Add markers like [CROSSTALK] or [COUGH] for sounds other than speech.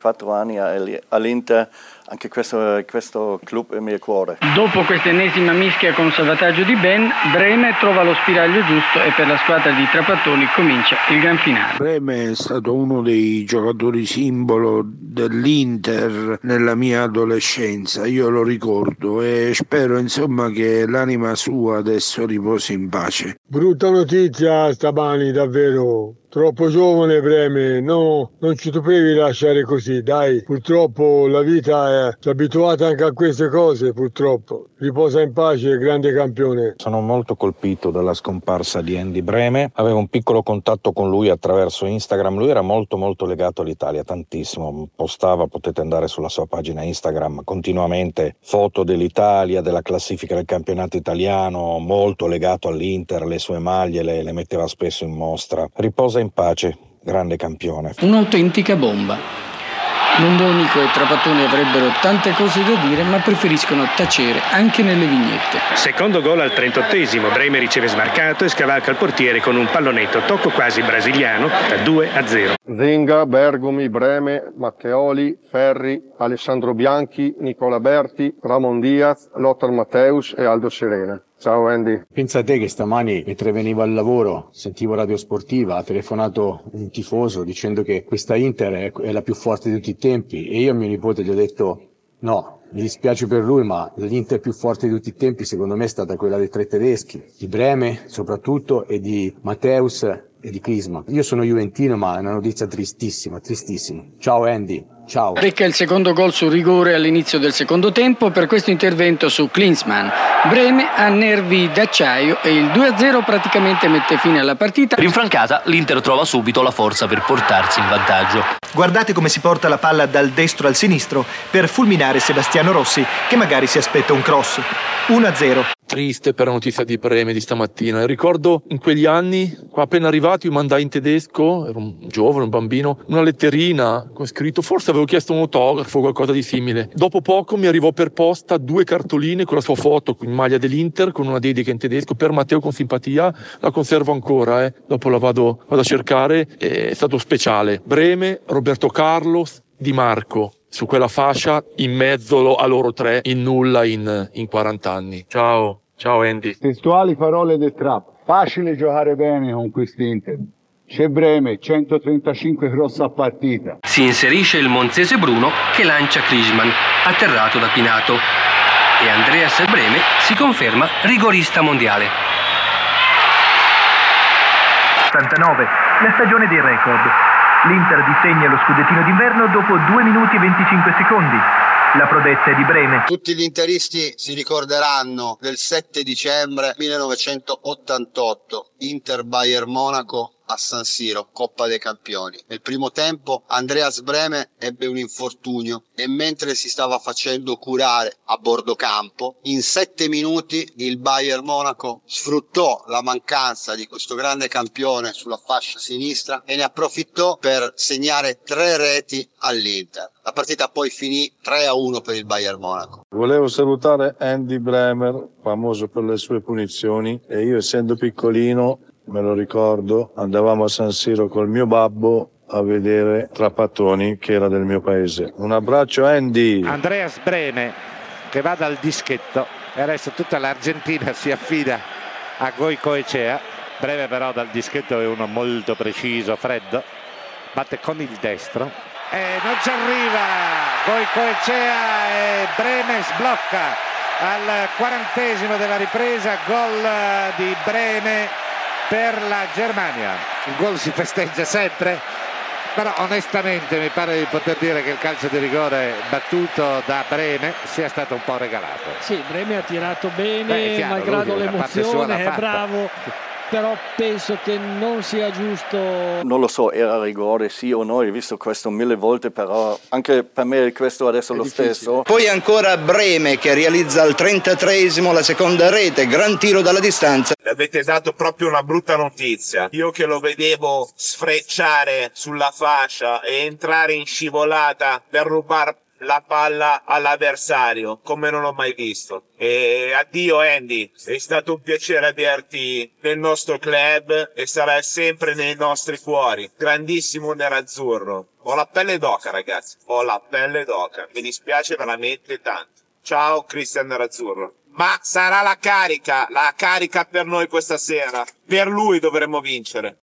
quattro anni all'Inter, anche questo, questo club è il mio cuore. Dopo questa ennesima mischia con salvataggio di Ben, Breme trova lo spiraglio giusto e per la squadra di Trapattoni comincia il gran finale. Breme è stato uno dei giocatori simbolo dell'Inter nella mia adolescenza, io lo ricordo e spero insomma che l'anima sua adesso riposi in pace. Brutta notizia stamani davvero, Troppo giovane Breme, no, non ci dovevi lasciare così, dai. Purtroppo la vita è, abituata anche a queste cose, purtroppo. Riposa in pace, grande campione. Sono molto colpito dalla scomparsa di Andy Breme. Avevo un piccolo contatto con lui attraverso Instagram. Lui era molto molto legato all'Italia, tantissimo. Postava, potete andare sulla sua pagina Instagram, continuamente foto dell'Italia, della classifica del campionato italiano, molto legato all'Inter, le sue maglie le, le metteva spesso in mostra. Riposa in pace, grande campione. Un'autentica bomba. Londonico e Trapattoni avrebbero tante cose da dire, ma preferiscono tacere anche nelle vignette. Secondo gol al 38esimo, Breme riceve smarcato e scavalca il portiere con un pallonetto tocco quasi brasiliano da 2 a 0. Zinga, Bergomi, Breme, Matteoli, Ferri, Alessandro Bianchi, Nicola Berti, Ramon Diaz, Lothar Matteus e Aldo Serena. Ciao Andy. Pensa a te che stamani, mentre venivo al lavoro, sentivo Radio Sportiva, ha telefonato un tifoso dicendo che questa Inter è la più forte di tutti i tempi e io a mio nipote gli ho detto no, mi dispiace per lui, ma l'Inter più forte di tutti i tempi secondo me è stata quella dei tre tedeschi, di Breme soprattutto e di Matteus e di Clisma. Io sono juventino, ma è una notizia tristissima, tristissima. Ciao Andy. Ciao. Becca il secondo gol su rigore all'inizio del secondo tempo per questo intervento su Klinsmann. Breme ha nervi d'acciaio e il 2-0 praticamente mette fine alla partita. Rinfrancata, l'Inter trova subito la forza per portarsi in vantaggio. Guardate come si porta la palla dal destro al sinistro per fulminare Sebastiano Rossi, che magari si aspetta un cross. 1-0. Triste per la notizia di Breme di stamattina. Ricordo in quegli anni, appena arrivati, io mandai in tedesco, ero un giovane, un bambino, una letterina con scritto, forse avevo chiesto un autografo o qualcosa di simile. Dopo poco mi arrivò per posta due cartoline con la sua foto in maglia dell'Inter, con una dedica in tedesco per Matteo con simpatia. La conservo ancora, eh. dopo la vado, vado a cercare. È stato speciale. Breme, Roberto Carlos, Di Marco su quella fascia in mezzo a loro tre in nulla in, in 40 anni. Ciao, ciao Andy. Testuali parole del trap. Facile giocare bene con quest'Inter. C'è Breme, 135 cross a partita. Si inserisce il monzese Bruno che lancia Krisman, atterrato da Pinato. E Andreas Breme si conferma rigorista mondiale. 89, la stagione dei record. L'Inter disegna lo scudettino d'inverno dopo 2 minuti e 25 secondi. La prodezza è di Breme. Tutti gli interisti si ricorderanno del 7 dicembre 1988, Inter Bayern Monaco a San Siro, Coppa dei Campioni. Nel primo tempo Andreas Breme ebbe un infortunio e mentre si stava facendo curare a bordo campo, in sette minuti il Bayern Monaco sfruttò la mancanza di questo grande campione sulla fascia sinistra e ne approfittò per segnare tre reti all'Inter. La partita poi finì 3 a 1 per il Bayern Monaco. Volevo salutare Andy Bremer, famoso per le sue punizioni, e io essendo piccolino me lo ricordo, andavamo a San Siro col mio babbo a vedere Trapattoni che era del mio paese. Un abbraccio Andy. Andreas Breme che va dal dischetto e adesso tutta l'Argentina si affida a Goico Ecea. Breve però dal dischetto è uno molto preciso, freddo. Batte con il destro e non ci arriva. Goico Ecea e Breme sblocca al quarantesimo della ripresa. Gol di Breme per la Germania. Il gol si festeggia sempre, però onestamente mi pare di poter dire che il calcio di rigore battuto da Breme sia stato un po' regalato. Sì, Breme ha tirato bene, Beh, chiaro, malgrado l'emozione, è bravo [LAUGHS] però penso che non sia giusto. Non lo so, era rigore sì o no, ho visto questo mille volte, però anche per me questo adesso è lo difficile. stesso. Poi ancora Breme che realizza al 33esimo la seconda rete, gran tiro dalla distanza. Avete dato proprio una brutta notizia. Io che lo vedevo sfrecciare sulla fascia e entrare in scivolata per rubare la palla all'avversario come non l'ho mai visto. E addio Andy, è stato un piacere averti nel nostro club e sarai sempre nei nostri cuori. Grandissimo nerazzurro. Ho la pelle d'oca, ragazzi. Ho la pelle d'oca. Mi dispiace veramente tanto. Ciao, Cristian Nerazzurro. Ma sarà la carica, la carica per noi questa sera. Per lui dovremmo vincere.